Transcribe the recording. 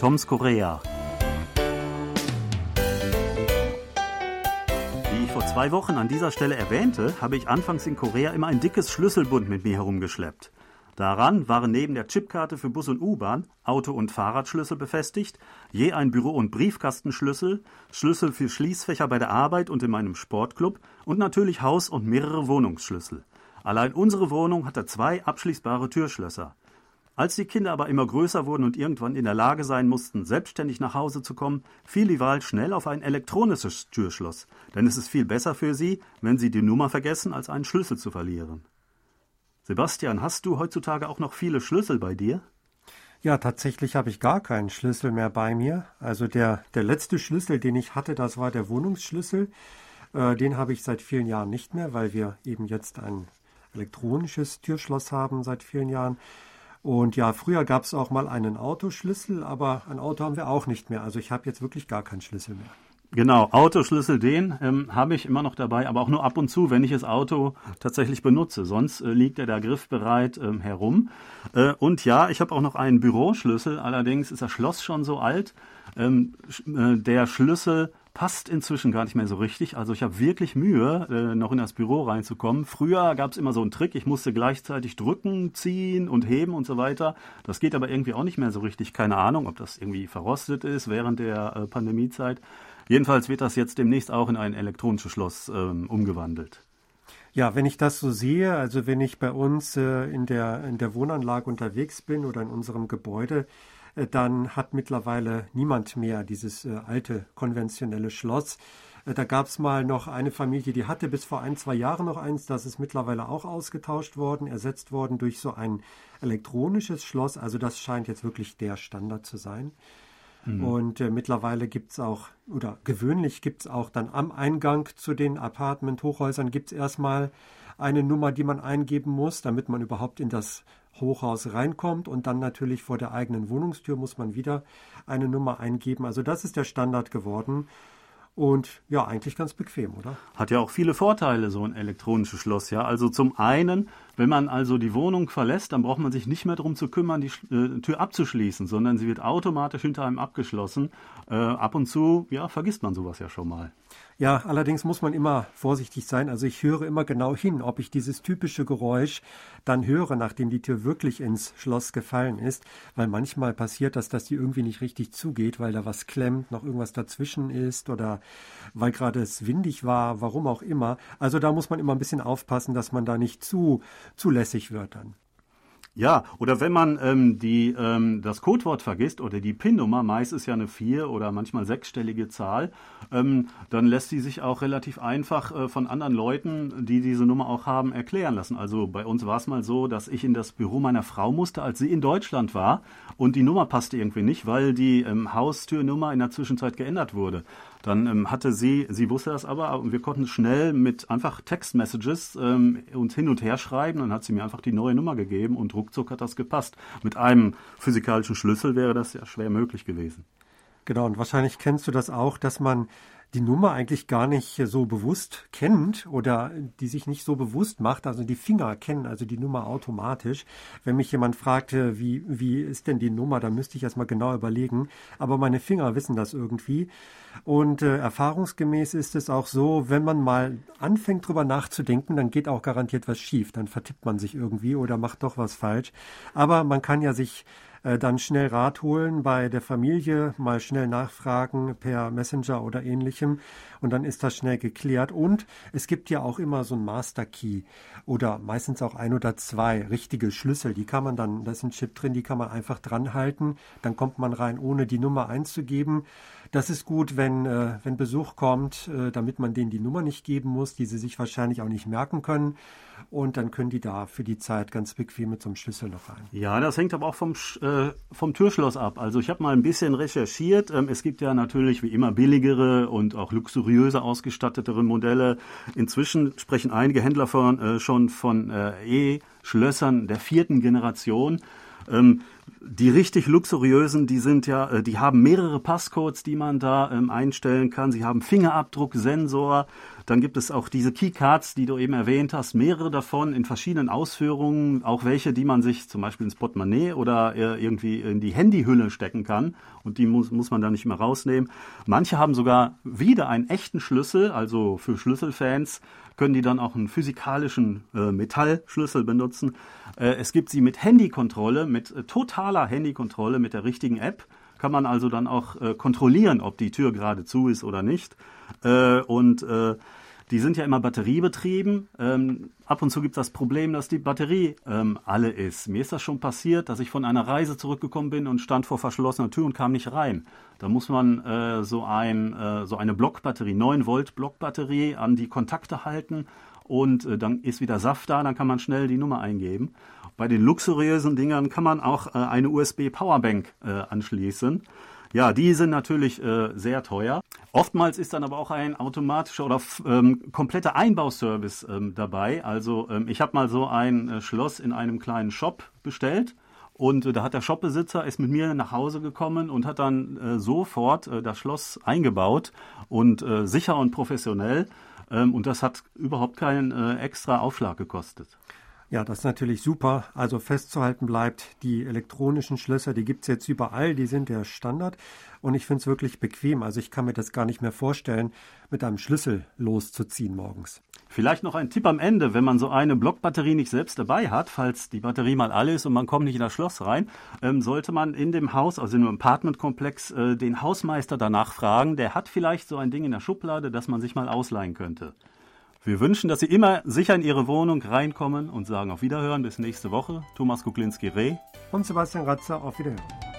Toms Korea. Wie ich vor zwei Wochen an dieser Stelle erwähnte, habe ich anfangs in Korea immer ein dickes Schlüsselbund mit mir herumgeschleppt. Daran waren neben der Chipkarte für Bus und U-Bahn Auto- und Fahrradschlüssel befestigt, je ein Büro- und Briefkastenschlüssel, Schlüssel für Schließfächer bei der Arbeit und in meinem Sportclub und natürlich Haus- und mehrere Wohnungsschlüssel. Allein unsere Wohnung hatte zwei abschließbare Türschlösser. Als die Kinder aber immer größer wurden und irgendwann in der Lage sein mussten, selbstständig nach Hause zu kommen, fiel die Wahl schnell auf ein elektronisches Türschloss, denn es ist viel besser für sie, wenn sie die Nummer vergessen, als einen Schlüssel zu verlieren. Sebastian, hast du heutzutage auch noch viele Schlüssel bei dir? Ja, tatsächlich habe ich gar keinen Schlüssel mehr bei mir. Also der, der letzte Schlüssel, den ich hatte, das war der Wohnungsschlüssel. Äh, den habe ich seit vielen Jahren nicht mehr, weil wir eben jetzt ein elektronisches Türschloss haben seit vielen Jahren. Und ja, früher gab es auch mal einen Autoschlüssel, aber ein Auto haben wir auch nicht mehr. Also ich habe jetzt wirklich gar keinen Schlüssel mehr. Genau, Autoschlüssel, den ähm, habe ich immer noch dabei, aber auch nur ab und zu, wenn ich das Auto tatsächlich benutze. Sonst äh, liegt er da griffbereit ähm, herum. Äh, und ja, ich habe auch noch einen Büroschlüssel, allerdings ist das Schloss schon so alt. Ähm, äh, der Schlüssel passt inzwischen gar nicht mehr so richtig. Also ich habe wirklich Mühe, äh, noch in das Büro reinzukommen. Früher gab es immer so einen Trick, ich musste gleichzeitig drücken, ziehen und heben und so weiter. Das geht aber irgendwie auch nicht mehr so richtig. Keine Ahnung, ob das irgendwie verrostet ist während der äh, Pandemiezeit. Jedenfalls wird das jetzt demnächst auch in ein elektronisches Schloss ähm, umgewandelt. Ja, wenn ich das so sehe, also wenn ich bei uns äh, in, der, in der Wohnanlage unterwegs bin oder in unserem Gebäude, dann hat mittlerweile niemand mehr dieses äh, alte konventionelle Schloss. Äh, da gab es mal noch eine Familie, die hatte bis vor ein, zwei Jahren noch eins. Das ist mittlerweile auch ausgetauscht worden, ersetzt worden durch so ein elektronisches Schloss. Also das scheint jetzt wirklich der Standard zu sein. Mhm. Und äh, mittlerweile gibt es auch, oder gewöhnlich gibt es auch dann am Eingang zu den Apartment-Hochhäusern gibt es erstmal eine Nummer, die man eingeben muss, damit man überhaupt in das Hochhaus reinkommt. Und dann natürlich vor der eigenen Wohnungstür muss man wieder eine Nummer eingeben. Also das ist der Standard geworden. Und ja, eigentlich ganz bequem, oder? Hat ja auch viele Vorteile, so ein elektronisches Schloss, ja. Also zum einen, wenn man also die Wohnung verlässt, dann braucht man sich nicht mehr darum zu kümmern, die äh, Tür abzuschließen, sondern sie wird automatisch hinter einem abgeschlossen. Äh, ab und zu, ja, vergisst man sowas ja schon mal. Ja, allerdings muss man immer vorsichtig sein. Also ich höre immer genau hin, ob ich dieses typische Geräusch dann höre, nachdem die Tür wirklich ins Schloss gefallen ist, weil manchmal passiert das, dass die irgendwie nicht richtig zugeht, weil da was klemmt, noch irgendwas dazwischen ist oder weil gerade es windig war, warum auch immer. Also da muss man immer ein bisschen aufpassen, dass man da nicht zu zulässig wird dann. Ja, oder wenn man ähm, die, ähm, das Codewort vergisst oder die PIN-Nummer, meist ist ja eine vier- oder manchmal sechsstellige Zahl, ähm, dann lässt sie sich auch relativ einfach äh, von anderen Leuten, die diese Nummer auch haben, erklären lassen. Also bei uns war es mal so, dass ich in das Büro meiner Frau musste, als sie in Deutschland war und die Nummer passte irgendwie nicht, weil die ähm, Haustürnummer in der Zwischenzeit geändert wurde. Dann ähm, hatte sie, sie wusste das aber, und wir konnten schnell mit einfach Textmessages ähm, uns hin und her schreiben. Dann hat sie mir einfach die neue Nummer gegeben und ruckzuck hat das gepasst. Mit einem physikalischen Schlüssel wäre das ja schwer möglich gewesen. Genau, und wahrscheinlich kennst du das auch, dass man die Nummer eigentlich gar nicht so bewusst kennt oder die sich nicht so bewusst macht. Also die Finger kennen also die Nummer automatisch. Wenn mich jemand fragte, wie, wie ist denn die Nummer, dann müsste ich erstmal genau überlegen. Aber meine Finger wissen das irgendwie. Und äh, erfahrungsgemäß ist es auch so, wenn man mal anfängt drüber nachzudenken, dann geht auch garantiert was schief. Dann vertippt man sich irgendwie oder macht doch was falsch. Aber man kann ja sich äh, dann schnell Rat holen bei der Familie, mal schnell nachfragen per Messenger oder ähnlichem und dann ist das schnell geklärt. Und es gibt ja auch immer so ein Master Key oder meistens auch ein oder zwei richtige Schlüssel. Die kann man dann, da ist ein Chip drin, die kann man einfach dran halten. Dann kommt man rein, ohne die Nummer einzugeben. Das ist gut, wenn, äh, wenn Besuch kommt, äh, damit man denen die Nummer nicht geben muss, die sie sich wahrscheinlich auch nicht merken können. Und dann können die da für die Zeit ganz bequem mit so einem Schlüssel noch rein. Ja, das hängt aber auch vom, äh, vom Türschloss ab. Also ich habe mal ein bisschen recherchiert. Ähm, es gibt ja natürlich wie immer billigere und auch luxuriöser ausgestattetere Modelle. Inzwischen sprechen einige Händler von, äh, schon von äh, E-Schlössern der vierten Generation. Ähm, die richtig luxuriösen, die sind ja, äh, die haben mehrere Passcodes, die man da ähm, einstellen kann. Sie haben Fingerabdruck, Sensor. Dann gibt es auch diese Keycards, die du eben erwähnt hast, mehrere davon in verschiedenen Ausführungen, auch welche, die man sich zum Beispiel ins Portemonnaie oder äh, irgendwie in die Handyhülle stecken kann. Und die muss, muss man dann nicht mehr rausnehmen. Manche haben sogar wieder einen echten Schlüssel, also für Schlüsselfans können die dann auch einen physikalischen äh, Metallschlüssel benutzen. Äh, es gibt sie mit Handykontrolle, mit äh, totaler Handykontrolle, mit der richtigen App kann man also dann auch äh, kontrollieren, ob die Tür gerade zu ist oder nicht. Äh, und äh, die sind ja immer batteriebetrieben. Ähm, ab und zu gibt es das Problem, dass die Batterie ähm, alle ist. Mir ist das schon passiert, dass ich von einer Reise zurückgekommen bin und stand vor verschlossener Tür und kam nicht rein. Da muss man äh, so, ein, äh, so eine Blockbatterie, 9 Volt Blockbatterie an die Kontakte halten und äh, dann ist wieder Saft da, dann kann man schnell die Nummer eingeben. Bei den luxuriösen Dingern kann man auch äh, eine USB Powerbank äh, anschließen. Ja, die sind natürlich äh, sehr teuer. Oftmals ist dann aber auch ein automatischer oder ähm, kompletter Einbauservice ähm, dabei. Also ähm, ich habe mal so ein äh, Schloss in einem kleinen Shop bestellt. Und äh, da hat der Shopbesitzer ist mit mir nach Hause gekommen und hat dann äh, sofort äh, das Schloss eingebaut und äh, sicher und professionell. Ähm, und das hat überhaupt keinen extra Aufschlag gekostet. Ja, das ist natürlich super. Also festzuhalten bleibt, die elektronischen Schlösser, die gibt's jetzt überall, die sind der Standard. Und ich finde es wirklich bequem. Also ich kann mir das gar nicht mehr vorstellen, mit einem Schlüssel loszuziehen morgens. Vielleicht noch ein Tipp am Ende, wenn man so eine Blockbatterie nicht selbst dabei hat, falls die Batterie mal alle ist und man kommt nicht in das Schloss rein, ähm, sollte man in dem Haus, also in einem Apartmentkomplex, äh, den Hausmeister danach fragen. Der hat vielleicht so ein Ding in der Schublade, das man sich mal ausleihen könnte. Wir wünschen, dass Sie immer sicher in Ihre Wohnung reinkommen und sagen auf Wiederhören bis nächste Woche. Thomas Kuklinski-Reh und Sebastian Ratzer auf Wiederhören.